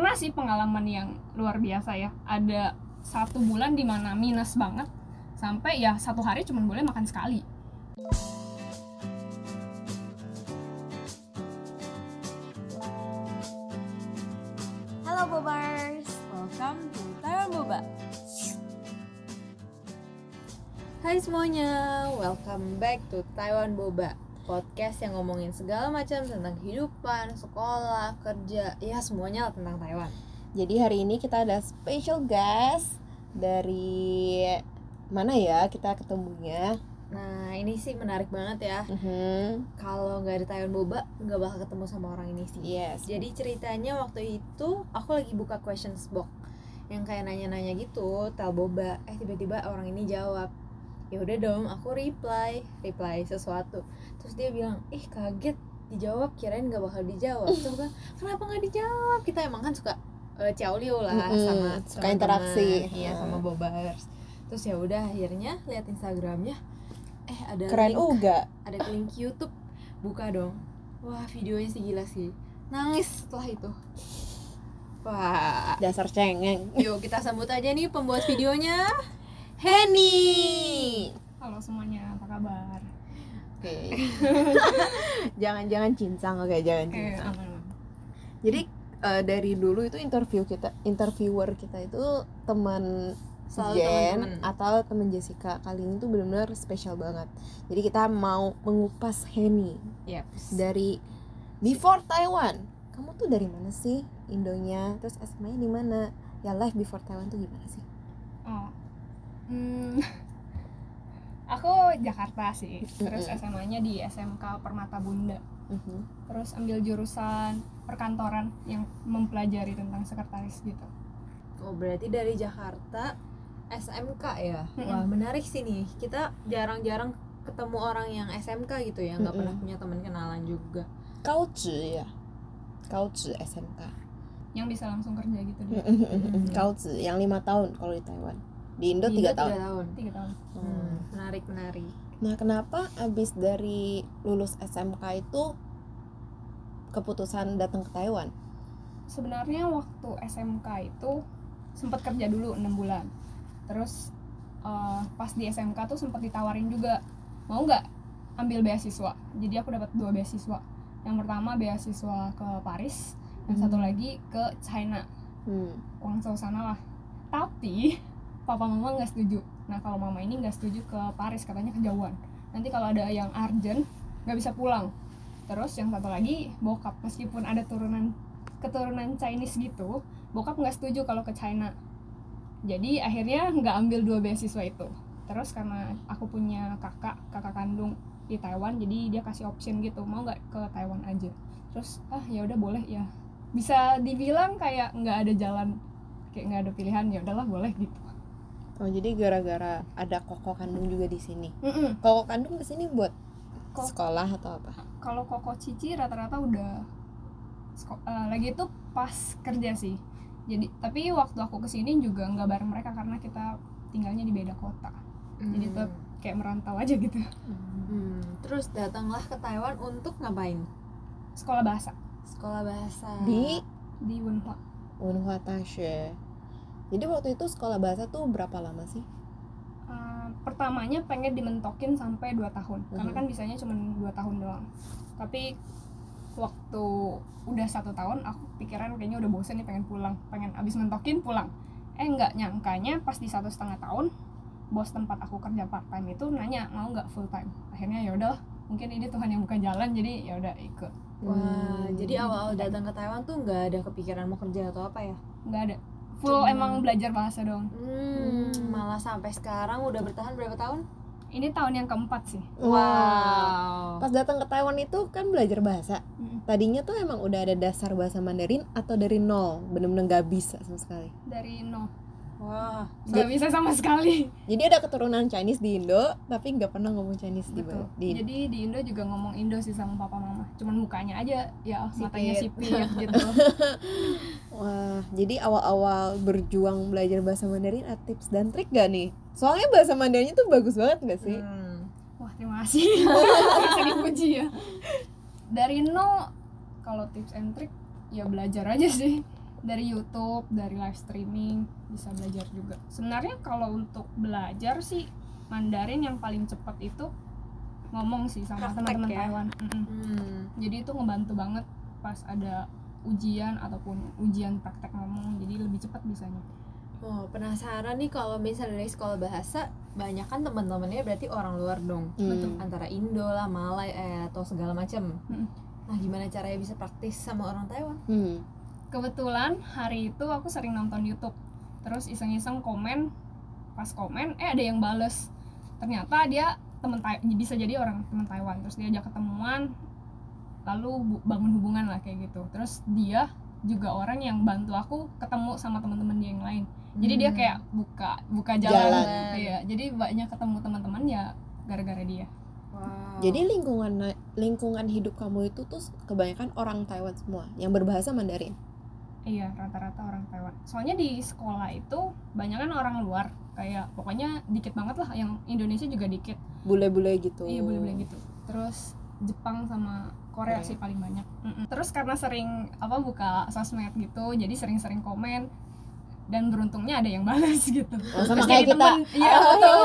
pernah sih pengalaman yang luar biasa ya. Ada satu bulan di mana minus banget sampai ya satu hari cuma boleh makan sekali. Halo Bobars, welcome to Taiwan Boba. Hai semuanya, welcome back to Taiwan Boba Podcast yang ngomongin segala macam tentang kehidupan, sekolah, kerja, ya semuanya lah tentang Taiwan Jadi hari ini kita ada special guest dari mana ya kita ketemunya? Nah ini sih menarik banget ya Mhm. Kalau nggak ada Taiwan Boba, nggak bakal ketemu sama orang ini sih Yes. Jadi ceritanya waktu itu aku lagi buka questions box yang kayak nanya-nanya gitu, tel boba. Eh tiba-tiba orang ini jawab. Ya udah dong, aku reply, reply sesuatu. Terus dia bilang, "Ih, kaget dijawab, kirain nggak bakal dijawab." Terus bilang, "Kenapa nggak dijawab? Kita emang kan suka uh, ciaulio lah Mm-mm, sama suka interaksi. Iya, sama Mm. bobers." Terus ya udah akhirnya lihat Instagramnya, eh ada Keren link juga. ada link YouTube buka dong wah videonya sih gila sih nangis setelah itu wah Dasar cengeng. yuk kita sambut aja nih pembuat videonya Henny halo semuanya apa kabar Oke. Jangan-jangan cincang, oke jangan eh cincang. aman Jadi eh, dari dulu itu interview kita, interviewer kita itu teman Selalu Jen atau teman Jessica. Kali ini tuh benar-benar spesial banget. Jadi kita mau mengupas Henny Yep. dari before Taiwan. Kamu tuh dari mana sih Indonya? Terus SMA-nya di mana? Ya life before Taiwan tuh gimana sih? oh hmm, aku Jakarta sih terus. SMA-nya di SMK Permata Bunda Mhm. terus ambil jurusan perkantoran yang mempelajari tentang sekretaris gitu oh berarti dari Jakarta SMK ya Mm-mm. wah menarik sih nih kita jarang-jarang ketemu orang yang SMK gitu ya nggak Mm-mm. pernah punya teman kenalan juga Kaozi ya. Kaozi SMK. yang bisa langsung kerja gitu deh Mm-mm. Kaozi yang lima tahun kalau di Taiwan. Di Indo tiga tahun. tiga tahun. tiga tahun. Hmm, menarik menarik. Nah, kenapa abis dari lulus SMK itu keputusan datang ke Taiwan? sebenarnya waktu SMK itu sempat kerja dulu enam bulan. Terus eh, pas di SMK tuh sempat ditawarin juga mau nggak ambil beasiswa? Jadi aku dapat dua beasiswa. Yang pertama beasiswa ke Paris yang satu Hmm. lagi ke China. Hmm. Guangzhou sana lah. Tapi papa mama nggak setuju. Nah kalau mama ini nggak setuju ke Paris katanya kejauhan. Nanti kalau ada yang urgent nggak bisa pulang. Terus yang satu lagi bokap. Meskipun ada turunan keturunan Chinese gitu bokap nggak setuju kalau ke China. Jadi akhirnya nggak ambil dua beasiswa itu. Terus karena aku punya kakak kakak kandung di Taiwan jadi dia kasih option gitu mau nggak ke Taiwan aja? Terus ah ya udah boleh ya. Bisa dibilang kayak nggak ada jalan kayak nggak ada pilihan ya udahlah boleh gitu Oh, jadi gara-gara ada koko kandung juga di sini. Mm-mm. Koko kandung ke sini buat Kok- sekolah atau apa? kalau koko cici rata-rata udah eh, lagi itu pas kerja sih jadi tapi waktu aku ke sini juga nggak bareng mereka karena kita tinggalnya di beda kota jadi Hmm. tetap kayak merantau aja gitu Hmm, terus datanglah ke Taiwan untuk ngapain? sekolah bahasa Sekolah bahasa. Di di Wenhua Wenhua Tashi. Jadi waktu itu sekolah bahasa tuh berapa lama sih? Eh, pertamanya pengen dimentokin sampai 2 tahun karena Mhm. kan bisanya cuma 2 tahun doang tapi waktu udah satu tahun aku pikiran kayaknya udah bosen nih pengen pulang pengen abis mentokin pulang eh nggak nyangkanya pas di satu setengah tahun bos tempat aku kerja part time itu nanya mau nggak full time akhirnya ya udah mungkin ini Tuhan yang buka jalan jadi ya udah ikut Wah, Hmm. jadi awal-awal datang ke Taiwan tuh nggak ada kepikiran mau kerja atau apa ya? nggak ada full Cuman- emang belajar bahasa dong Hmm, malah sampai sekarang udah bertahan berapa tahun? ini tahun yang keempat sih Wow. Pas datang ke Taiwan itu kan belajar bahasa. Mm. Tadinya tuh emang udah ada dasar bahasa Mandarin atau dari nol, bener-bener gak bisa sama sekali. dari nol Wah. nggak bisa sama sekali Jadi ada keturunan Chinese di Indo, tapi nggak pernah ngomong Chinese di, Betul. di Jadi di Indo juga ngomong Indo sih sama papa mama. Cuman mukanya aja ya matanya Sipit. gitu. Wah, jadi awal-awal berjuang belajar bahasa Mandarin ada tips dan trik gak nih? Soalnya bahasa Mandarinnya tuh bagus banget gak sih? Hmm. Wah, terima kasih. Bisa dipuji ya. Dari nol kalau tips and trick ya belajar aja sih. Dari YouTube dari live streaming bisa belajar juga sebenarnya kalau untuk belajar sih Mandarin yang paling cepat itu ngomong sih sama teman-teman ya? Taiwan. Hmm. jadi itu ngebantu banget pas ada ujian ataupun ujian praktek ngomong jadi lebih cepat bisanya Oh, penasaran nih kalau misalnya dari sekolah bahasa banyak kan teman-temannya berarti orang luar dong. Hmm. Antara Indo lah, Malay eh, atau segala macam. Mm-mm. Nah, gimana caranya bisa praktis sama orang Taiwan? Hmm. Kebetulan hari itu aku sering nonton YouTube terus iseng-iseng komen pas komen eh ada yang bales ternyata dia temen bisa jadi orang teman Taiwan terus dia ajak ketemuan lalu bu- bangun hubungan lah kayak gitu terus dia juga orang yang bantu aku ketemu sama teman-teman dia yang lain jadi dia Hmm. kayak buka buka jalan, Jalan. iya jadi banyak ketemu teman-teman ya gara-gara dia Wow. Jadi lingkungan lingkungan hidup kamu itu tuh kebanyakan orang Taiwan semua yang berbahasa Mandarin. Iya, rata-rata orang Taiwan. Soalnya di sekolah itu banyak kan orang luar, kayak pokoknya dikit banget lah. Yang Indonesia juga dikit. Bule-bule gitu. Iya, boleh-boleh gitu. Terus Jepang sama Korea Korea. sih paling banyak. Mm-mm. Terus karena sering apa buka sosmed gitu, jadi sering-sering komen dan beruntungnya ada yang balas gitu. Oh, sama kayak kita. temen. Iya, betul.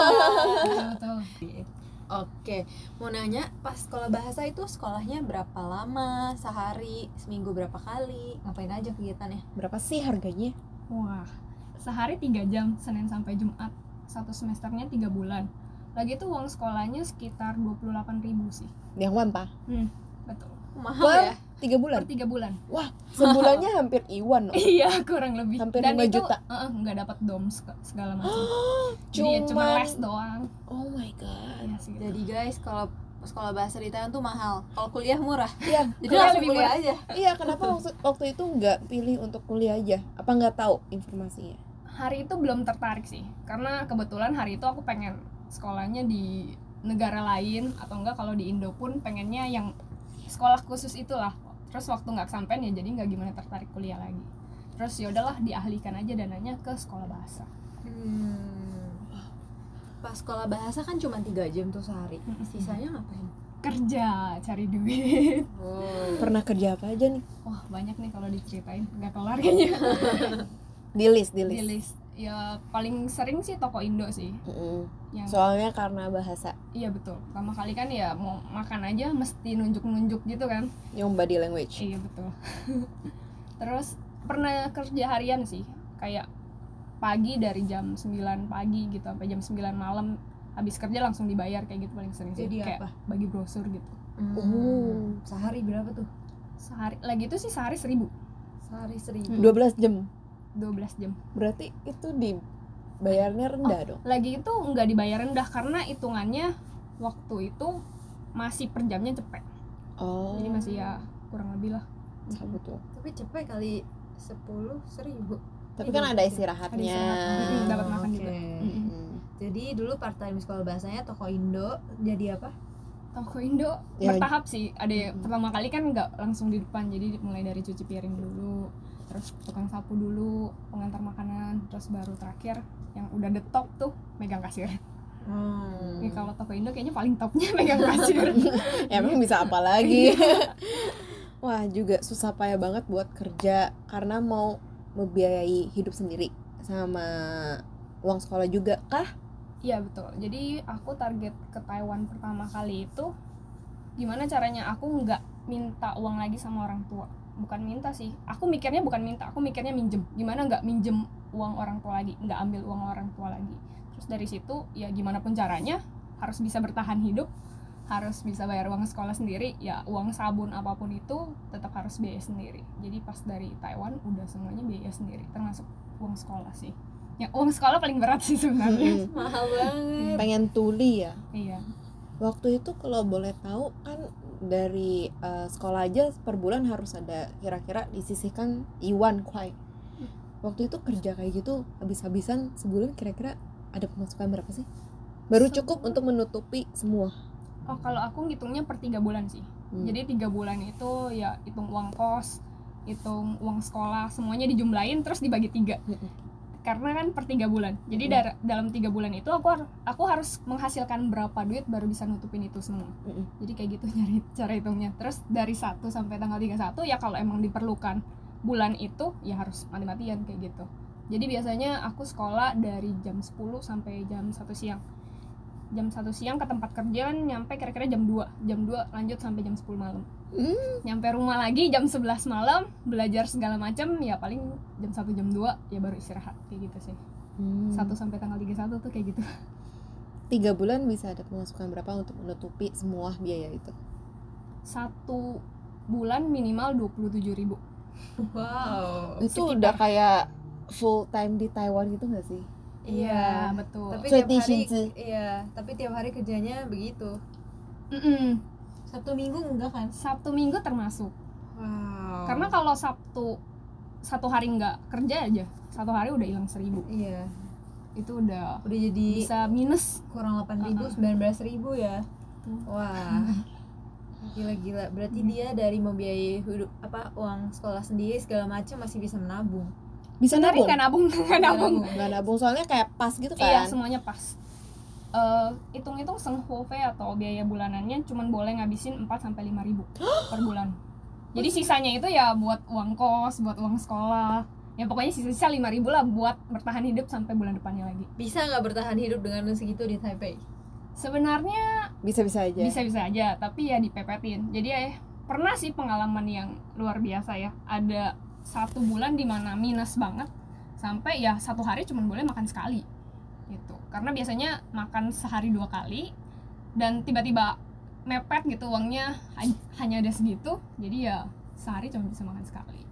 betul, betul. Oke, mau nanya pas sekolah bahasa itu sekolahnya berapa lama? Sehari, seminggu berapa kali? Ngapain aja kegiatannya? Berapa sih harganya? Wah, sehari 3 jam, Senin sampai Jumat. Satu semesternya 3 bulan. Lagi itu uang sekolahnya sekitar 28.000 sih. Yang wanta. Hmm, betul. Mahal Per ya? tiga Per bulan. 3 bulan. Wah, sebulannya hampir iwan loh. iya, kurang lebih. Hampir Dan 5 itu juta. nggak dapat dom seg- segala macam. Jadi ya cuma les doang. Oh my god. Iya sih. Jadi guys, kalau sekolah bahasa di Taiwan tuh mahal. Kalau kuliah murah. Iya, Jadi Kuliah langsung lebih kuliah murah. aja. iya kenapa waktu, waktu itu nggak pilih untuk kuliah aja? Apa nggak tahu informasinya? Hari itu belum tertarik sih. Karena kebetulan hari itu aku pengen sekolahnya di negara lain atau enggak kalau di Indo pun pengennya yang sekolah khusus itulah. Terus waktu nggak kesampean ya jadi nggak gimana tertarik kuliah lagi. Terus ya udahlah diahlikan aja dananya ke sekolah bahasa. Hmm. Pas sekolah bahasa kan cuma 3 jam tuh sehari. Sisanya ngapain? Kerja, cari duit. Oh. Pernah kerja apa aja nih? Wah, banyak nih kalau diceritain nggak kelar kayaknya. Di list, di Di list. Ya paling sering sih toko Indo sih. Mm-mm. Yang Soalnya karena bahasa iya betul. Pertama kali kan ya mau makan aja mesti nunjuk-nunjuk gitu kan. yang body language. Iya betul. Terus pernah kerja harian sih, kayak pagi dari jam 9 pagi gitu sampai jam 9 malam habis kerja langsung dibayar kayak gitu paling sering sih. Jadi kayak apa? bagi brosur gitu. Hmm. Oh. Sehari berapa tuh? Sehari lagi itu sih sehari 1000, Sehari seribu. Hmm. 12 jam. 12 jam. Berarti itu dibayarnya rendah dong. Lagi itu nggak dibayar rendah karena hitungannya waktu itu masih per jamnya cepet. Oh. Jadi masih ya kurang lebih lah. Sama tuh. Tapi cepet kali 10 seribu. Tapi Iya, kan ada iya. istirahatnya. Ada istirahat. Dapat makan Oke. juga. Hmm. Jadi dulu part time sekolah bahasanya toko Indo jadi apa? Toko Indo Ya. bertahap sih. Ada yang- Mm-mm. pertama kali kan nggak langsung di depan, jadi mulai dari cuci piring dulu, terus tukang sapu dulu, pengantar makanan, terus baru terakhir yang udah the top tuh megang kasir. Hmm. Ini kalau toko Indo kayaknya paling topnya megang kasir. Emang bisa apa lagi? Wah, juga susah payah banget buat kerja karena mau membiayai hidup sendiri sama uang sekolah juga kah? Iya betul. Jadi aku target ke Taiwan pertama kali itu gimana caranya aku nggak minta uang lagi sama orang tua. Bukan minta sih. Aku mikirnya bukan minta, aku mikirnya minjem. Gimana nggak minjem uang orang tua lagi, nggak ambil uang orang tua lagi. Terus dari situ ya gimana pun caranya harus bisa bertahan hidup, harus bisa bayar uang sekolah sendiri, ya uang sabun apa pun itu tetap harus biaya sendiri. Jadi pas dari Taiwan udah semuanya biaya sendiri, termasuk uang sekolah sih. Ya uang sekolah paling berat sih sebenarnya. Mahal banget. Pengen tuli ya. Iya. Waktu itu kalau boleh tahu kan dari eh, sekolah aja per bulan harus ada kira-kira disisihkan iwan kuai. Waktu itu kerja kayak gitu habis-habisan sebulan kira-kira ada pemasukan berapa sih? Baru cukup untuk menutupi semua. Oh kalau aku ngitungnya per tiga bulan sih. Hmm. Jadi tiga bulan itu ya hitung uang kos, hitung uang sekolah, semuanya dijumlahin terus dibagi tiga. Karena kan per tiga bulan. Jadi Mm. dar- dalam tiga bulan itu aku har- aku harus menghasilkan berapa duit baru bisa nutupin itu semua. Mm-mm. Jadi kayak gitu nyari cara hitungnya. Terus dari 1 sampai tanggal 31 ya kalau emang diperlukan bulan itu ya harus mati-matian kayak gitu jadi biasanya aku sekolah dari jam 10 sampai jam 1 siang jam 1 siang ke tempat kerja kan nyampe kira-kira jam 2 jam 2 lanjut sampai jam 10 malam. Hmm. nyampe rumah lagi jam 11 malam belajar segala macam ya paling jam 1 jam 2 ya baru istirahat kayak gitu sih. Hmm. 1 sampai tanggal 31 tuh kayak gitu. Tiga bulan bisa ada pemasukan berapa untuk menutupi semua biaya itu? Satu bulan minimal 27.000 ribu. Wow. Itu Sekitar. udah kayak full time di Taiwan gitu gak sih iya betul. tapi Cuti tiap hari shinzi. iya tapi tiap hari kerjanya begitu. Mm-mm. sabtu minggu enggak kan Sabtu Minggu termasuk. Wow. Karena kalau Sabtu satu hari nggak kerja aja satu hari udah hilang seribu. Iya. Itu udah udah jadi bisa minus. kurang 8.000 ribu sembilan belas ribu ya. Tuh. wah. Gila gila. Berarti dia dari membiayai hidup apa uang sekolah sendiri segala macam masih bisa menabung bisa Sebenarnya nabung. nggak nabung nggak nabung. nggak nabung. Soalnya kayak pas gitu kan. iya semuanya pas. Eh, hitung-hitung senghofe atau biaya bulanannya cuman boleh ngabisin 4 sampai lima ribu per bulan. Jadi sisanya itu ya buat uang kos buat uang sekolah. Ya pokoknya sisa-sisa lima ribu lah buat bertahan hidup sampai bulan depannya lagi. Bisa nggak bertahan hidup dengan segitu di Taipei? Sebenarnya bisa bisa aja. bisa-bisa aja tapi ya dipepetin. Jadi ya pernah sih pengalaman yang luar biasa ya. Ada satu bulan di mana minus banget sampai ya satu hari cuma boleh makan sekali gitu. Karena biasanya makan sehari dua kali dan tiba-tiba mepet gitu uangnya ha- hanya ada segitu jadi ya sehari cuma bisa makan sekali.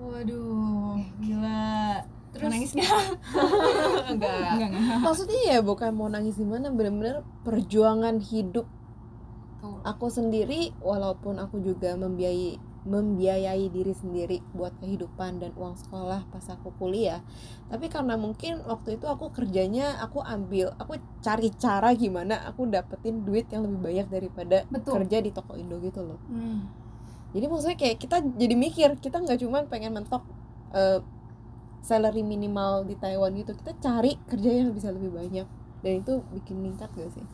Waduh gila. Terus? Nangis nggak? Enggak. Enggak enggak maksudnya ya bukan mau nangis gimana bener-bener perjuangan hidup Tuh. aku sendiri walaupun aku juga membiayai membiayai diri sendiri buat kehidupan dan uang sekolah pas aku kuliah tapi karena mungkin waktu itu aku kerjanya aku ambil aku cari cara gimana aku dapetin duit yang lebih banyak daripada Betul. kerja di toko Indo gitu loh Hmm. jadi maksudnya kayak kita jadi mikir kita nggak cuma pengen mentok eh, salary minimal di Taiwan gitu kita cari kerja yang bisa lebih banyak dan itu bikin meningkat gak sih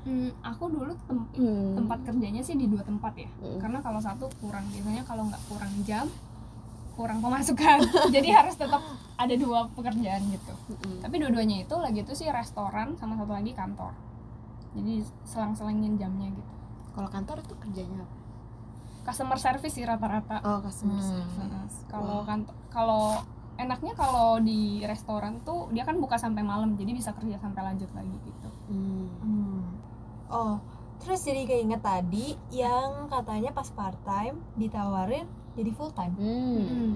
Hmm, aku dulu tem- Hmm. tempat kerjanya sih di dua tempat ya Hmm. karena kalau satu kurang biasanya kalau nggak kurang jam kurang pemasukan jadi harus tetap ada dua pekerjaan gitu Mm-mm. tapi dua-duanya itu lagi itu sih restoran sama satu lagi kantor jadi selang-selangin jamnya gitu kalau kantor itu kerjanya apa? customer service sih rata-rata oh customer Hmm. service kalau kantor kalau enaknya kalau di restoran tuh dia kan buka sampai malam jadi bisa kerja sampai lanjut lagi gitu Hmm. Hmm. Oh, terus jadi keinget tadi yang katanya pas part time ditawarin jadi full time. Hmm.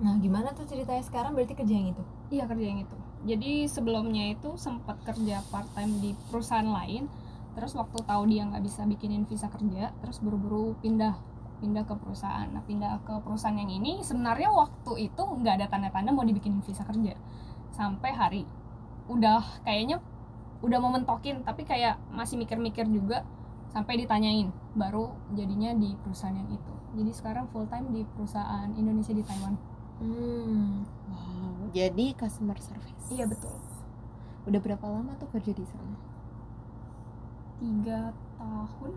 Nah, gimana tuh ceritanya sekarang berarti kerja yang itu? Iya kerja yang itu. Jadi sebelumnya itu sempat kerja part time di perusahaan lain. Terus waktu tahu dia nggak bisa bikinin visa kerja, terus buru-buru pindah pindah ke perusahaan. Nah pindah ke perusahaan yang ini sebenarnya waktu itu nggak ada tanda-tanda mau dibikinin visa kerja sampai hari udah kayaknya udah mau mentokin tapi kayak masih mikir-mikir juga sampai ditanyain baru jadinya di perusahaan yang itu. Jadi sekarang full time di perusahaan Indonesia di Taiwan. Hmm. Wow, jadi customer service. Iya betul. Udah berapa lama tuh kerja di sana? tiga tahun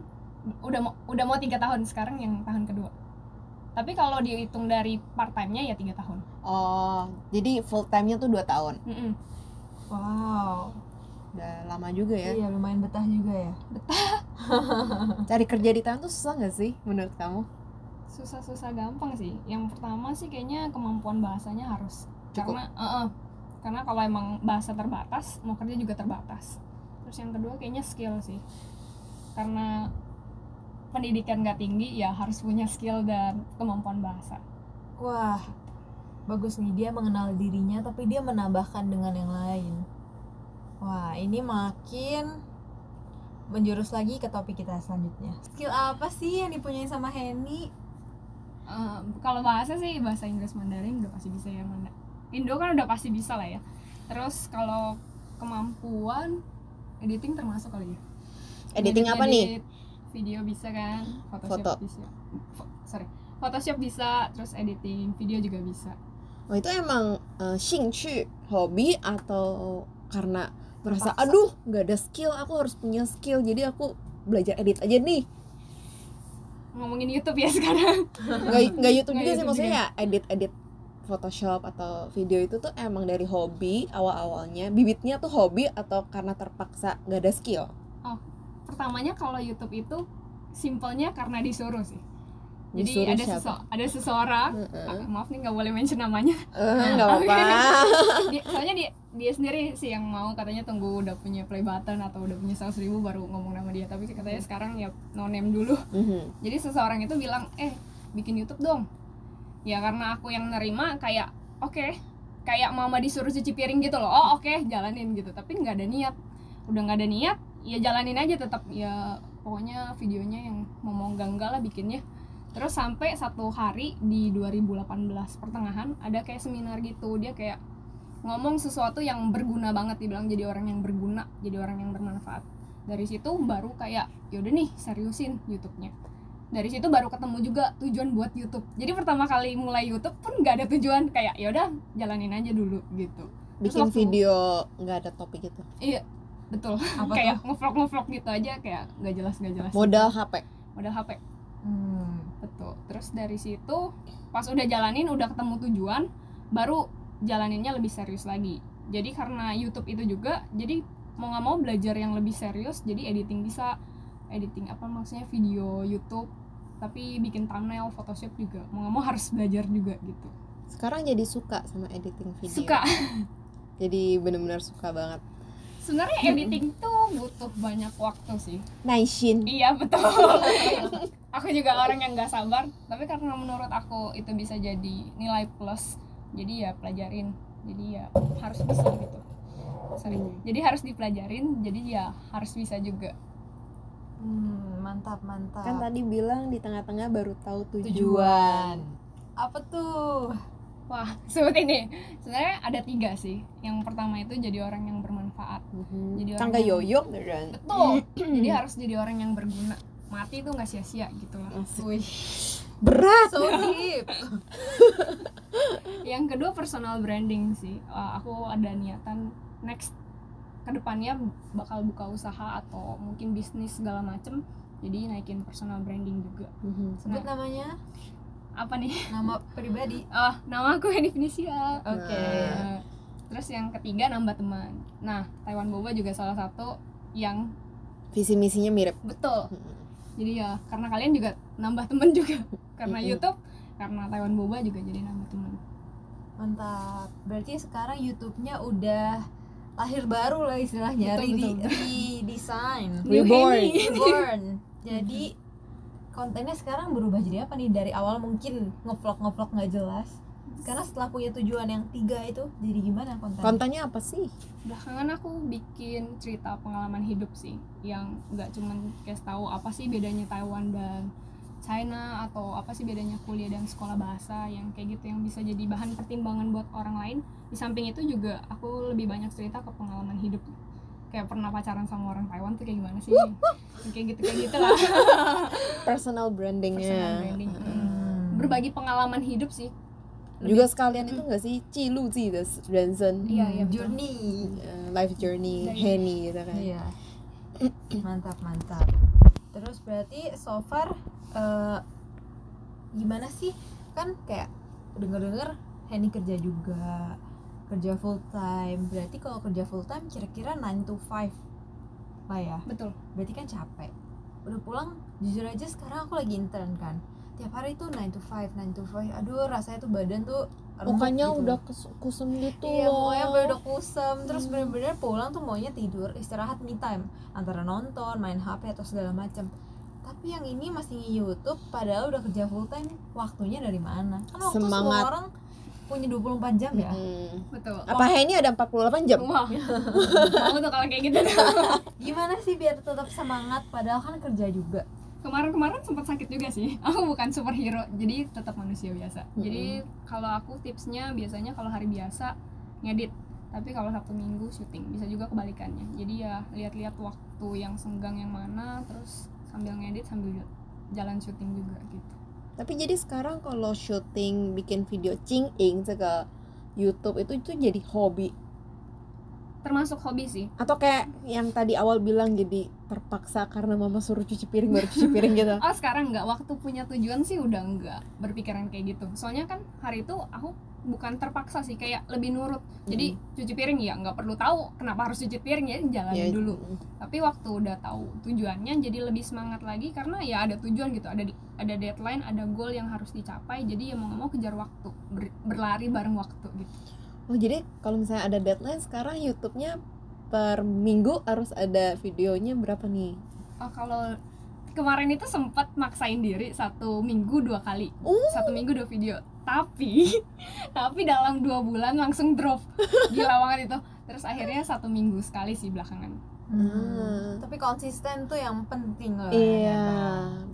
udah mau udah mau tiga tahun sekarang yang tahun kedua tapi kalau dihitung dari part time nya ya tiga tahun Oh, jadi full time-nya tuh 2 tahun. Mm-mm. Wow. Udah lama juga ya. Iya, lumayan betah juga ya. Cari kerja di Taiwan tuh susah gak sih menurut kamu? susah-susah gampang sih yang pertama sih kayaknya kemampuan bahasanya harus Cukup. karena eh-eh. karena kalau emang bahasa terbatas mau kerja juga terbatas terus yang kedua kayaknya skill sih karena pendidikan gak tinggi ya harus punya skill dan kemampuan bahasa Wah. Bagus nih dia mengenal dirinya tapi dia menambahkan dengan yang lain. Wah, ini makin menjurus lagi ke topik kita selanjutnya. Skill apa sih yang dipunyai sama Henny? Eh, kalau bahasa sih bahasa Inggris Mandarin udah pasti bisa ya Manda. Indo kan udah pasti bisa lah ya. Terus kalau kemampuan editing termasuk kali ya. Editing apa nih? Edit Video bisa kan, Photoshop Foto. bisa. Fo- sorry, Photoshop bisa, terus editing video juga bisa. Oh itu emang uh, hobi atau karena merasa Terpaksa. aduh nggak ada skill, aku harus punya skill, jadi aku belajar edit aja nih. ngomongin YouTube ya sekarang. Nggak nggak YouTube juga sih YouTube maksudnya ya edit edit Photoshop atau video itu tuh emang dari hobi awal awalnya bibitnya tuh hobi atau karena terpaksa nggak ada skill? Pertamanya kalau YouTube itu simpelnya karena disuruh sih jadi Disuruh ada siapa? sese- ada seseorang Heeh. ah, maaf nih nggak boleh mention namanya. Eh, nggak apa-apa. Dia- soalnya dia dia sendiri sih yang mau katanya tunggu udah punya play button atau udah punya 100 ribu baru ngomong nama dia. Tapi katanya sekarang ya no name dulu. Mhm. jadi seseorang itu bilang eh bikin YouTube dong. Ya karena aku yang nerima kayak oke. Kayak mama disuruh cuci piring gitu loh. Oh oke jalanin gitu. Tapi nggak ada niat. Udah nggak ada niat ya jalanin aja tetap. Ya pokoknya videonya yang ngomong ganggal lah bikinnya terus sampai satu hari di 2018 pertengahan ada kayak seminar gitu. Dia kayak ngomong sesuatu yang berguna banget dibilang jadi orang yang berguna jadi orang yang bermanfaat. Dari situ baru kayak yaudah nih seriusin YouTube-nya. Dari situ baru ketemu juga tujuan buat YouTube. Jadi pertama kali mulai YouTube pun nggak ada tujuan kayak yaudah jalanin aja dulu gitu. Bikin waktu- video nggak ada topik gitu? Iya betul. Apa kayak ngevlog ngevlog gitu aja kayak nggak jelas nggak jelas. Modal HP modal HP Hmm. Betul terus dari situ pas udah jalanin udah ketemu tujuan baru jalaninnya lebih serius lagi. Jadi karena YouTube itu juga jadi mau nggak mau belajar yang lebih serius jadi editing bisa. Editing apa maksudnya? Video YouTube tapi bikin thumbnail Photoshop juga. Mau nggak mau harus belajar juga gitu. Sekarang jadi suka sama editing video? Suka. Jadi bener-bener suka banget. Sebenarnya editing tuh butuh banyak waktu sih Naishin Iya betul. aku juga orang yang nggak sabar, tapi karena menurut aku itu bisa jadi nilai plus, jadi ya pelajarin. Jadi ya harus bisa gitu. Sorry. Hmm. Jadi harus dipelajarin, jadi ya harus bisa juga. Hmm, mantap mantap. kan tadi bilang di tengah-tengah baru tahu tujuan, tujuan. Apa tuh? Wah, sebut ini. Sebenarnya ada tiga sih. Yang pertama itu jadi orang yang bermanfaat. Mhm. Jadi orang Tangga yang- yoyo beneran Betul. jadi harus jadi orang yang berguna. Mati itu nggak sia-sia gitu lah. Wih, berat so deep. yang kedua personal branding sih Uh, aku ada niatan next ke depannya bakal buka usaha atau mungkin bisnis segala macem jadi naikin personal branding juga Mhm. Sebut Nah. namanya, apa nih nama pribadi. oh nama aku Henny Finisia Oke. Nah, terus yang ketiga nambah teman nah Taiwan Boba juga salah satu yang visi misinya mirip betul Mhm. jadi ya karena kalian juga nambah teman juga karena Mm-mm. YouTube karena Taiwan Boba juga jadi nambah teman Mantap. Berarti sekarang YouTube-nya udah lahir baru lah istilahnya, Betul, betul. New Reborn. Reborn. Jadi kontennya sekarang berubah jadi apa nih? Dari awal mungkin ngevlog ngevlog nggak jelas. Sekarang setelah punya tujuan yang tiga itu, jadi gimana konten? kontennya apa sih belakangan aku bikin cerita pengalaman hidup sih yang nggak cuman kayak tahu apa sih bedanya Taiwan dan China atau apa sih bedanya kuliah dan sekolah bahasa yang kayak gitu yang bisa jadi bahan pertimbangan buat orang lain di samping itu juga aku lebih banyak cerita ke pengalaman hidup kayak pernah pacaran sama orang Taiwan tuh kayak gimana sih kayak gitu kayak gitu lah personal brandingnya personal branding Mhm. Hmm. berbagi pengalaman hidup sih juga sekalian itu enggak sih cilu sih the Ranson Iya, iya. Journey. Eh, life journey Dari- Henny gitu kan Iya. mantap mantap. Terus berarti so far eh, gimana sih? Kan kayak denger-denger Henny kerja juga kerja full time. Berarti kalau kerja full time kira-kira 9 to 5 lah ya. betul Berarti kan capek. Udah pulang jujur aja sekarang aku lagi intern kan. Tiap hari tuh 9 to 5, 9 to 5. Aduh, rasanya tuh badan tuh mukanya gitu. udah kusem gitu Iya, loh. pokoknya udah kusem Terus Hmm. bener-bener pulang tuh maunya tidur Istirahat me time Antara nonton, main HP atau segala macam Tapi yang ini masih nge-youtube Padahal udah kerja full time Waktunya dari mana? Kan waktu semua Semangat. orang punya 24 jam ya? Mm. betul. Apa Henny ada 48 jam? Wah. Mau tuh kalau kayak gitu. Gimana sih biar tetap semangat? Padahal kan kerja juga. Kemarin-kemarin sempat sakit juga sih. Aku bukan superhero jadi tetap manusia biasa. Jadi kalau aku tipsnya biasanya kalau hari biasa ngedit. Tapi kalau sabtu minggu syuting bisa juga kebalikannya. Jadi ya lihat-lihat waktu yang senggang yang mana terus sambil ngedit sambil jalan syuting juga gitu tapi jadi sekarang kalau syuting bikin video cing ing ke YouTube itu itu jadi hobi. Termasuk hobi sih. Atau kayak yang tadi awal bilang jadi terpaksa karena mama suruh cuci piring baru cuci piring gitu. Oh sekarang nggak? Waktu punya tujuan sih udah nggak berpikiran kayak gitu. Soalnya kan hari itu aku bukan terpaksa sih kayak lebih nurut. Jadi cuci piring ya nggak perlu tahu kenapa harus cuci piring ya jalanin Ya, dulu. tapi waktu udah tahu tujuannya jadi lebih semangat lagi karena ya ada tujuan gitu ada ada deadline ada goal yang harus dicapai. Jadi ya mau nggak mau kejar waktu ber- berlari bareng waktu gitu. Oh jadi kalau misalnya ada deadline sekarang YouTube-nya per minggu harus ada videonya berapa nih? oh kalau kemarin itu sempat maksain diri satu minggu dua kali Uh. satu minggu dua video tapi tapi dalam dua bulan langsung drop gila banget itu terus akhirnya satu minggu sekali sih belakangan Hmm. Tapi konsisten tuh yang penting loh. Iya. Bang.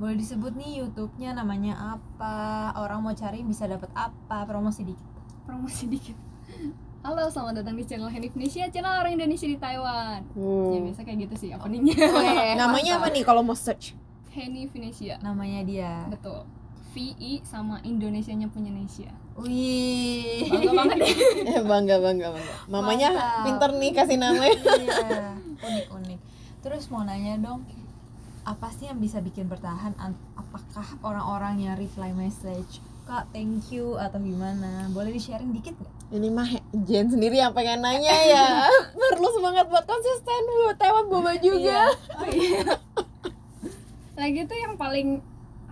Boleh disebut nih YouTube-nya namanya apa? Orang mau cari bisa dapat apa? Promosi dikit. promosi dikit halo selamat datang di channel Henny Indonesia channel orang Indonesia di Taiwan ya Hmm. biasa kayak gitu sih openingnya Weh, Namanya apa nih kalau mau search? Henny Indonesia Namanya dia. betul VI sama Indonesianya punya Indonesia Wih. bangga banget deh Eh bangga bangga bangga. Mamanya Mantap. pinter nih kasih namanya. iya. Unik unik. Terus mau nanya dong, apa sih yang bisa bikin bertahan? An- Apakah orang-orang yang reply message kak thank you atau gimana? Boleh di sharing dikit nggak? Ini mah Jen sendiri yang pengen nanya ya. Perlu semangat buat konsisten buat Taiwan boba juga. oh iya. Lagi tuh yang paling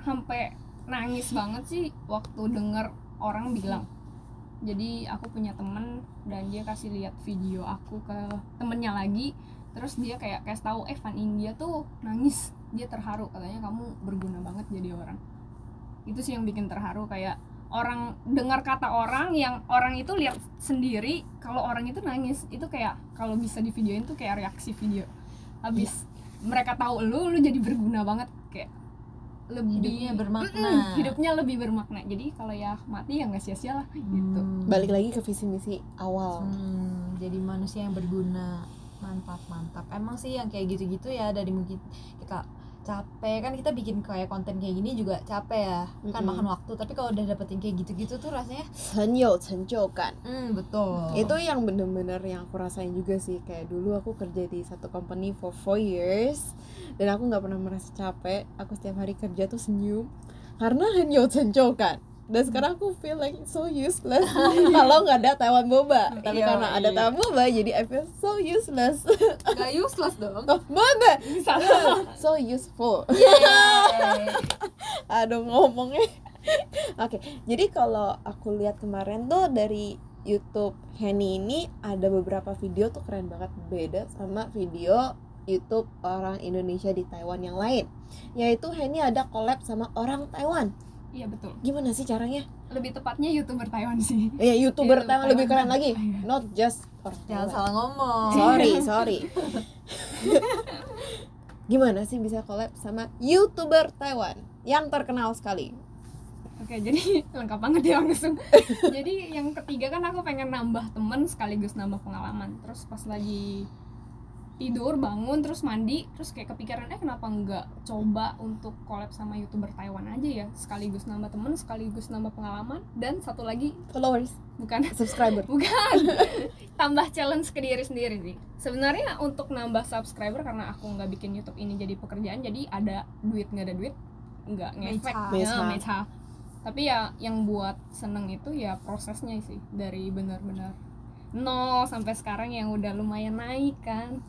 sampai nangis banget sih waktu denger orang bilang. Jadi aku punya temen dan dia kasih lihat video aku ke temennya lagi. Terus dia kayak kasih tahu eh Fan India tuh nangis. Dia terharu. Katanya kamu berguna banget jadi orang. Itu sih yang bikin terharu kayak orang dengar kata orang yang orang itu lihat sendiri kalau orang itu nangis. Itu kayak kalau bisa di videoin tuh kayak reaksi video. Habis mereka tahu lu lu jadi berguna banget. Kayak lebih Hidupnya bermakna. Mm-mm, hidupnya lebih bermakna. Jadi kalau ya mati ya nggak sia-sia lah gitu. Hmm. Balik lagi ke visi misi awal. Hmm, jadi manusia yang berguna. Mantap mantap. Emang sih yang kayak gitu-gitu ya dari mungkin kita capek. Kan kita bikin kayak konten kayak gini juga capek ya. Mm-hmm. kan makan waktu tapi kalau udah dapetin kayak gitu-gitu tuh rasanya senyum senjo kan? Mm, betul. Itu yang bener-bener yang aku rasain juga sih. Kayak dulu aku kerja di satu company for four years dan aku nggak pernah merasa capek. Aku setiap hari kerja tuh senyum. Karena senyum senjo kan? Dan sekarang aku feel like so useless. Kalau nggak ada Taiwan boba. Tapi Iya, karena ada iya. Taiwan boba jadi I feel so useless. Gak useless dong. Oh boba. So useful. Aduh ngomongnya. Oke jadi kalau aku lihat kemarin tuh dari YouTube Henny ini ada beberapa video tuh keren banget. Beda sama video YouTube orang Indonesia di Taiwan yang lain. Yaitu Henny ada collab sama orang Taiwan iya betul gimana sih caranya lebih tepatnya youtuber Taiwan sih ya YouTuber YouTuber Taiwan lebih keren lagi Iya. not just orang jangan Taiwan. salah ngomong sorry sorry gimana sih bisa collab sama YouTuber Taiwan yang terkenal sekali Oke, jadi lengkap banget ya langsung. jadi yang ketiga kan aku pengen nambah temen sekaligus nambah pengalaman. Terus pas lagi tidur bangun terus mandi terus kayak kepikiran eh kenapa nggak coba untuk collab sama youtuber Taiwan aja ya? Sekaligus nambah temen sekaligus nambah pengalaman dan satu lagi followers. Bukan. Subscriber. Bukan. Tambah challenge ke diri sendiri sih. Sebenarnya untuk nambah subscriber karena aku nggak bikin YouTube ini jadi pekerjaan jadi ada duit nggak ada duit nggak ngefek. Ya tapi ya yang buat seneng itu ya prosesnya sih dari benar-benar nol sampai sekarang yang udah lumayan naik kan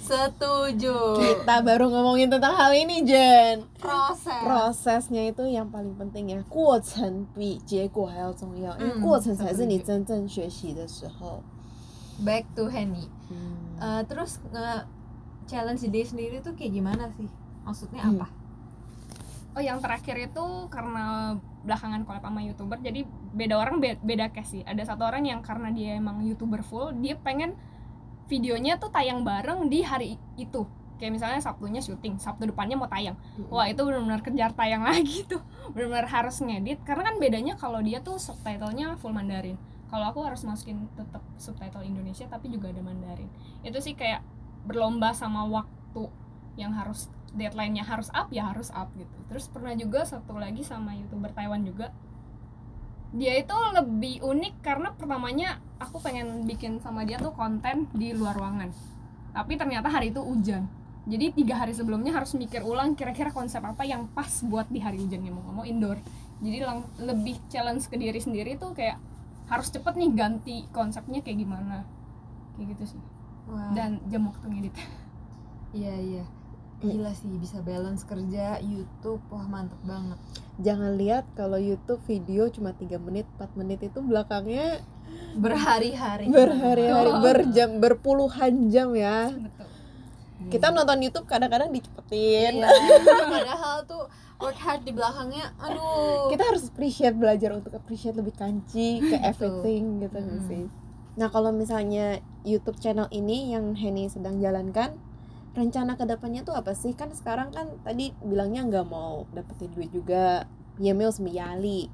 setuju kita baru ngomongin tentang hal ini Jen proses prosesnya itu yang paling penting ya 过程比结果还要重要因为嗯过程才是你 setuju. 真正学习的时候 back to Henny 嗯 Eh, terus nge challenge diri sendiri tuh kayak gimana sih maksudnya Hmm. apa oh yang terakhir itu karena belakangan collab sama youtuber jadi beda orang be- beda case sih ada satu orang yang karena dia emang youtuber full dia pengen videonya tuh tayang bareng di hari itu. Kayak misalnya sabtunya syuting sabtu depannya mau tayang. Wah itu benar-benar kejar tayang lagi tuh. Benar-benar harus ngedit karena kan bedanya kalau dia tuh subtitlenya full Mandarin. Kalau aku harus masukin tetap subtitle Indonesia tapi juga ada Mandarin. Itu sih kayak berlomba sama waktu yang harus deadline-nya harus up ya harus up gitu. Terus pernah juga satu lagi sama youtuber Taiwan juga dia itu lebih unik karena pertamanya aku pengen bikin sama dia tuh konten di luar ruangan. Tapi ternyata hari itu hujan. Jadi tiga hari sebelumnya harus mikir ulang kira-kira konsep apa yang pas buat di hari hujan. Mau nggak mau indoor. Jadi lang- lebih challenge ke diri sendiri tuh kayak harus cepet nih ganti konsepnya kayak gimana. Kayak gitu sih. Wah. dan jam waktu ngedit iya iya gila sih bisa balance kerja YouTube wah mantep banget. Jangan lihat kalau YouTube video cuma 3 menit 4 menit itu belakangnya berhari-hari. Berhari-hari berjam berpuluhan jam ya. Betul. Kita nonton YouTube kadang-kadang dicepetin. Iya, padahal tuh work hard di belakangnya aduh. Kita harus appreciate belajar untuk appreciate lebih kanci ke everything gitu nggak Mm. sih? Nah kalau misalnya YouTube channel ini yang Henny sedang jalankan rencana ke depannya tuh apa sih? Kan sekarang kan tadi bilangnya nggak mau dapetin duit juga. Ya mau semiyali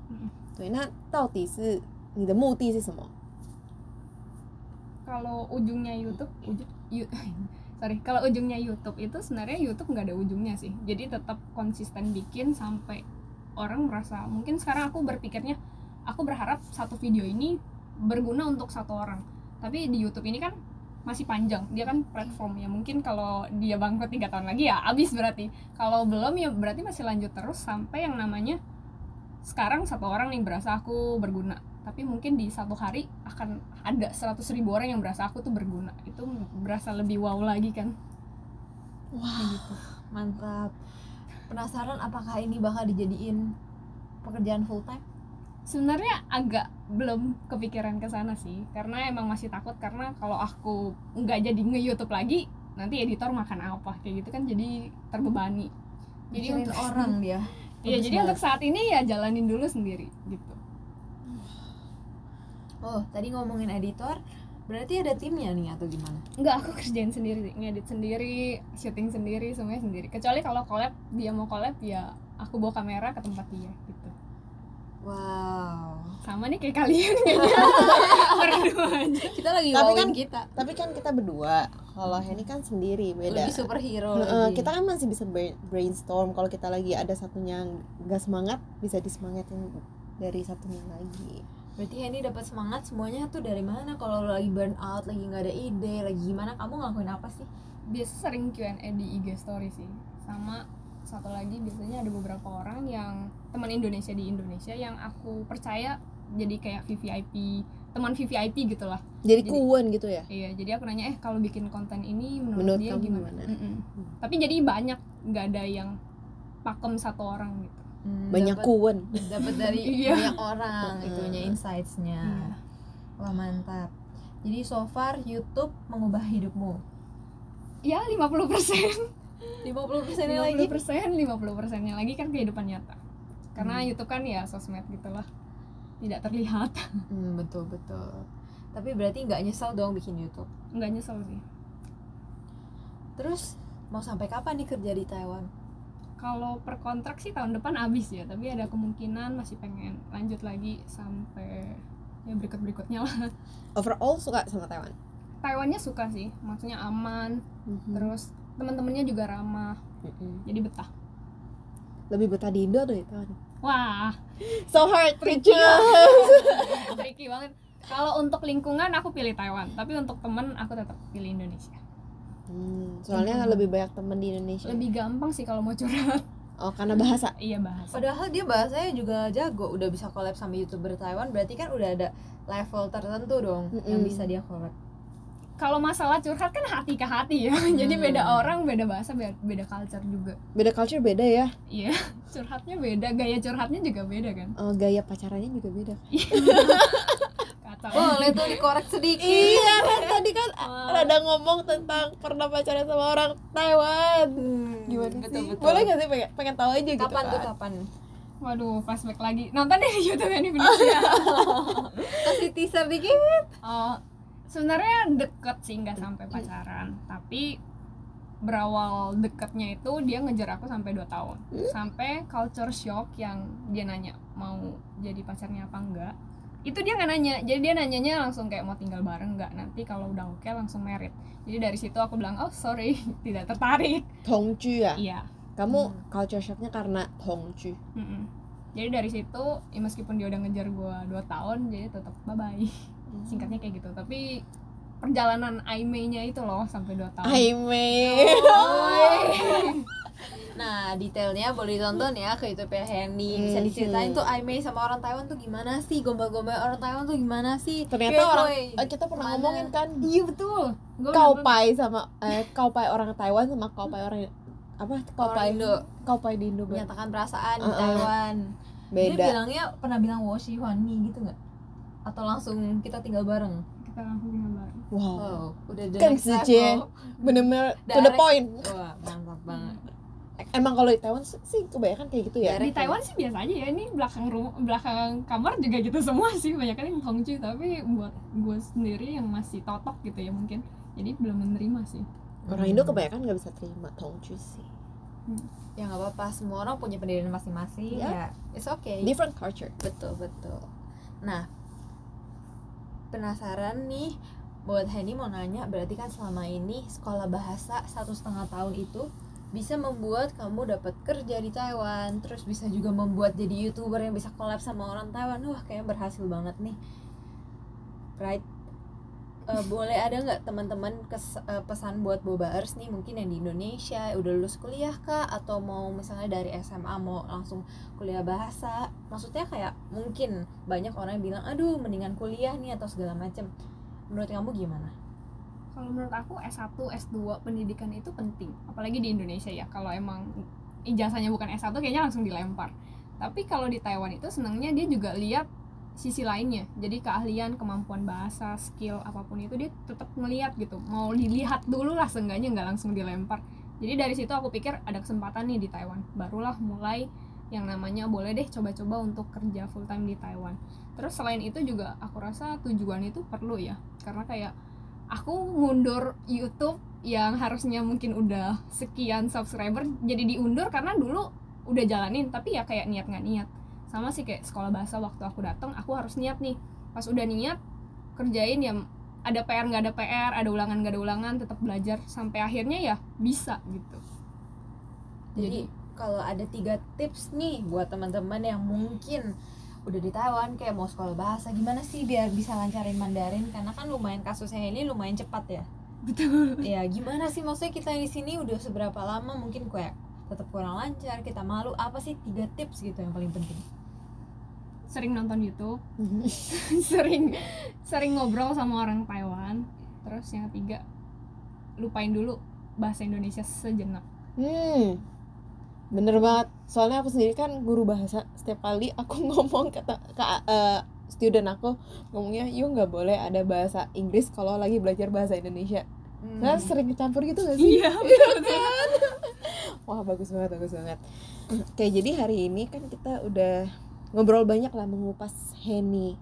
tuh enak. Tau si ini de muti sih semua. Kalau ujungnya YouTube ujung you, sorry. Kalau ujungnya YouTube itu sebenarnya YouTube nggak ada ujungnya sih. Jadi tetap konsisten bikin sampai orang merasa mungkin sekarang aku berpikirnya aku berharap satu video ini berguna untuk satu orang. Tapi di YouTube ini kan masih panjang. Dia kan platform ya. Mungkin kalau dia bangkrut tiga tahun lagi ya abis berarti. Kalau belum ya berarti masih lanjut terus sampai yang namanya sekarang satu orang nih berasa aku berguna. Tapi mungkin di satu hari akan ada 100 ribu orang yang berasa aku tuh berguna. Itu berasa lebih wow lagi kan. Wah gitu. mantap. Penasaran apakah ini bakal dijadiin pekerjaan full time sebenarnya agak belum kepikiran ke sana sih karena emang masih takut karena kalau aku nggak jadi nge YouTube lagi nanti editor makan apa kayak gitu kan jadi terbebani jadi Mikirin untuk orang dia Iya jadi banget. untuk saat ini ya jalanin dulu sendiri gitu oh tadi ngomongin editor berarti ada timnya nih atau gimana Enggak, aku kerjain sendiri ngedit sendiri, syuting sendiri, semuanya sendiri. Kecuali kalau collab, dia mau collab ya aku bawa kamera ke tempat dia gitu. Wow. Sama nih kayak kalian. Kayaknya. Berdua aja. kita lagi Tapi kan- kita. tapi kan kita berdua kalau Henny kan sendiri beda. Lebih superhero Heeh, lagi kita kan masih bisa brain- brainstorm kalau kita lagi ada satunya yang nggak semangat bisa disemangatin dari satunya lagi. Berarti Henny dapat semangat semuanya tuh dari mana? Kalau lagi burn out lagi nggak ada ide lagi gimana? Kamu ngelakuin apa sih? Biasa sering Q&A di IG story sih. Sama satu lagi biasanya ada beberapa orang yang teman Indonesia di Indonesia yang aku percaya jadi kayak VVIP, teman VVIP gitu lah. jadi Jadi- kuwen gitu ya Iya, jadi aku nanya eh kalau bikin konten ini menurut, Menurut dia kamu gimana? gimana? Mm-mm. Tapi jadi banyak nggak ada yang pakem satu orang gitu. Hmm, banyak dapet- kuwen dapat dari Iya. banyak orang Heeh. itunya insightsnya Iya. wah mantap jadi so far YouTube mengubah hidupmu Ya 50 persen, 50 persennya 50 lagi persen, 50 persennya lagi kan kehidupan nyata. Karena Hmm. YouTube kan ya sosmed gitulah, tidak terlihat. hmm, betul betul tapi berarti nggak nyesel dong bikin YouTube Nggak nyesel sih. terus mau sampai kapan nih kerja di Taiwan Kalau per kontrak sih tahun depan habis ya, tapi ada kemungkinan masih pengen lanjut lagi sampai ya berikut berikutnya lah. overall suka sama Taiwan Taiwannya suka sih, maksudnya aman, Mhm. terus teman-temannya juga ramah, Mm-mm. jadi betah. lebih betah di Indo atau di Taiwan Wah, so hard to Tricky choose tricky banget. Kalau untuk lingkungan aku pilih Taiwan, tapi untuk temen aku tetap pilih Indonesia. Hmm, soalnya Mhm. lebih banyak temen di Indonesia Lebih gampang sih kalau mau curhat. oh karena bahasa iya bahasa. padahal dia bahasanya juga jago udah bisa collab sama youtuber Taiwan berarti kan udah ada level tertentu dong yang Mm-mm. bisa dia collab Kalau masalah curhat kan hati ke hati ya. Jadi Hmm. beda orang, beda bahasa, beda, beda culture juga. beda culture beda ya Iya, curhatnya beda, gaya curhatnya juga beda kan. Oh, gaya pacarannya juga beda Kacau. boleh tuh dikorek sedikit iya kan tadi kan Wah. rada ngomong tentang pernah pacaran sama orang Taiwan gimana betul, sih betul. boleh gak sih pengen, pengen tahu aja gitu kapan tuh kan kapan Waduh, flashback lagi. Nonton deh di YouTube ini Indonesia. kasih teaser dikit Oh, sebenarnya deket sih nggak sampai pacaran, tapi berawal deketnya itu dia ngejar aku sampai 2 tahun. Sampai culture shock yang dia nanya mau jadi pacarnya apa enggak. Itu dia nggak nanya. Jadi dia nanyanya langsung kayak mau tinggal bareng nggak? Nanti kalau udah oke langsung merit. Jadi dari situ aku bilang, "Oh, sorry, tidak tertarik." Tongju ya Iya. kamu Hmm. culture shocknya karena Tongju mm-mm. jadi dari situ ya meskipun dia udah ngejar gue 2 tahun jadi tetap bye bye singkatnya kayak gitu tapi perjalanan Aimee-nya itu loh sampai 2 tahun Aime Nah, detailnya boleh ditonton ya ke YouTube Henny. Bisa Mhm. diceritain tuh Aimee sama orang Taiwan tuh gimana sih? Gombal-gombal orang Taiwan tuh gimana sih? ternyata Yoi, orang yoi. eh, kita pernah Ke mana? ngomongin kan iya betul Gua kau pai sama eh kau pai orang Taiwan sama kau pai orang apa kau pai Indo. kau pai di Indo menyatakan perasaan di Uh-uh. Taiwan. Dia beda bilangnya pernah bilang woshi Hwani gitu nggak? Atau langsung kita tinggal bareng? kita langsung tinggal bareng wow Wow, udah the Kan next si level. Cie. bener-bener to the point Wah, mantap banget. emang kalau di Taiwan sih sih kebanyakan kayak gitu ya di Taiwan sih biasa aja ya ini belakang rumah belakang kamar juga gitu semua sih banyak kan yang Hongju tapi buat gue sendiri yang masih totok gitu ya mungkin jadi belum menerima sih orang Indo kebanyakan nggak bisa terima tongju sih Ya nggak apa-apa, semua orang punya pendirian masing-masing. Ya. Ya, it's okay. different culture Betul betul. Nah, penasaran nih buat Henny mau nanya berarti kan selama ini sekolah bahasa satu setengah tahun itu bisa membuat kamu dapat kerja di Taiwan terus bisa juga membuat jadi youtuber yang bisa collab sama orang Taiwan. Wah kayaknya berhasil banget nih. Right? Eh, boleh ada nggak teman-teman eh, pesan buat bobaers nih? Mungkin yang di Indonesia udah lulus kuliah kah? Atau mau misalnya dari SMA mau langsung kuliah bahasa maksudnya kayak mungkin banyak orang yang bilang aduh mendingan kuliah nih atau segala macem. Menurut kamu gimana? Kalau menurut aku S1 S2 pendidikan itu penting. Apalagi di Indonesia ya kalau emang ijazahnya bukan S1 kayaknya langsung dilempar. Tapi kalau di Taiwan itu senangnya dia juga lihat sisi lainnya. Jadi keahlian kemampuan bahasa skill apa pun itu dia tetap ngelihat gitu. Mau dilihat dulu lah seenggaknya nggak langsung dilempar. Jadi dari situ aku pikir ada kesempatan nih di Taiwan. Barulah mulai yang namanya boleh deh coba-coba untuk kerja full time di Taiwan. Terus selain itu juga aku rasa tujuan itu perlu ya. Karena kayak aku mundur YouTube yang harusnya mungkin udah sekian subscriber jadi diundur karena dulu udah jalanin tapi ya kayak niat nggak niat. Sama sih kayak sekolah bahasa waktu aku datang aku harus niat nih. Pas udah niat kerjain ya ada PR nggak ada PR ada ulangan nggak ada ulangan tetap belajar sampai akhirnya ya bisa gitu. Jadi kalau ada tiga tips nih buat teman-teman yang mungkin udah di Taiwan kayak mau sekolah bahasa gimana sih biar bisa lancarin Mandarin? Karena kan lumayan kasusnya ini lumayan cepat ya. Betul. Ya gimana sih? Maksudnya kita di sini udah seberapa lama mungkin kayak tetap kurang lancar kita malu? Apa sih tiga tips gitu yang paling penting? Sering nonton YouTube. Sering sering ngobrol sama orang Taiwan. Terus yang ketiga lupain dulu bahasa Indonesia sejenak. Hmm, bener banget. Soalnya aku sendiri kan guru bahasa. Setiap kali aku ngomong ke, te- ke eh, student aku ngomongnya, yuk nggak boleh ada bahasa Inggris kalau lagi belajar bahasa Indonesia. Hmm. Nah, sering kecampur gitu gak sih? iya betul betul Wah bagus banget, bagus banget. Oke, jadi hari ini kan kita udah ngobrol banyak lah mengupas Henny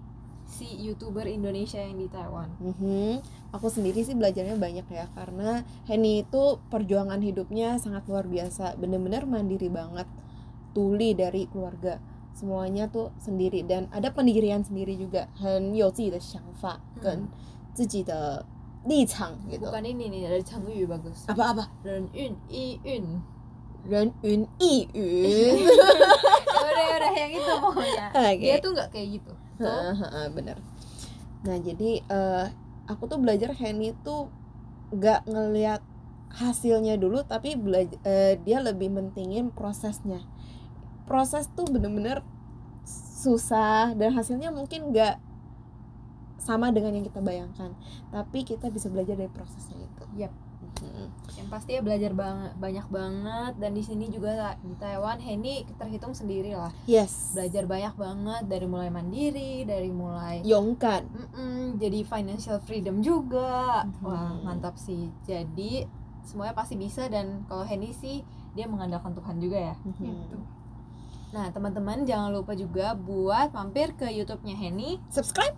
si youtuber Indonesia yang di Taiwan? Mm-hmm. Aku sendiri sih belajarnya banyak ya karena Henny itu perjuangan hidupnya sangat luar biasa, bener-bener mandiri banget, tuli dari keluarga semuanya tuh sendiri dan ada pendirian sendiri juga, Hen Yozi the Shangfa, kan hmm. Ziji de Lichang gitu. Bukan ini nih, dari Changyu bagus. Apa-apa? Ren Yun Yi Yun. Ren Yun Yi Yun. Ya udah ya udah yang itu pokoknya. Okay. Dia tuh nggak kayak gitu Heeh, bener. Nah jadi eh, aku tuh belajar Henny tuh nggak ngelihat hasilnya dulu, tapi belajar dia lebih mentingin prosesnya. Proses tuh bener-bener susah dan hasilnya mungkin nggak sama dengan yang kita bayangkan, tapi kita bisa belajar dari prosesnya itu. Yap. Mhm. yang pasti ya belajar banget banyak banget dan di sini juga di Taiwan Henny terhitung sendiri lah Yes. belajar banyak banget dari mulai mandiri dari mulai Yongkan. Mm-mm, jadi financial freedom juga Mhm. wah mantap sih jadi semuanya pasti bisa dan kalau Henny sih dia mengandalkan Tuhan juga ya gitu nah teman-teman jangan lupa juga buat mampir ke YouTube-nya Henny Subscribe.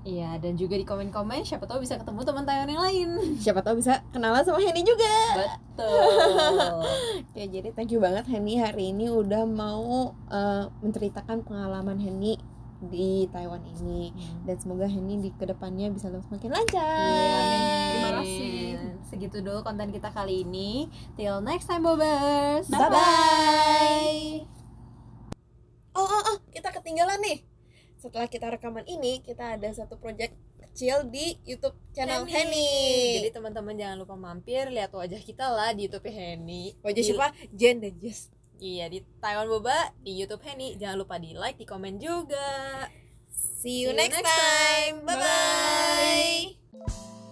Iya, dan juga di komen-komen siapa tahu bisa ketemu teman Taiwan yang lain. Siapa tahu bisa kenalan sama Henny juga. Betul. Oke, jadi thank you banget Henny hari ini udah mau eh, menceritakan pengalaman Henny di Taiwan ini dan semoga Henny di ke depannya bisa lebih semakin lancar. Iya, Terima kasih. Segitu dulu konten kita kali ini. Till next time, Bobers. Bye bye. Oh oh, oh, kita ketinggalan nih. Setelah kita rekaman ini, kita ada satu project kecil di YouTube channel Henny. Jadi teman-teman jangan lupa mampir lihat wajah kita lah di YouTube Henny. wajah siapa? Jen dan Jess. Iya di Taiwan Boba di YouTube Henny. Jangan lupa di like, di komen juga. See you, See you next, next time. time. Bye bye.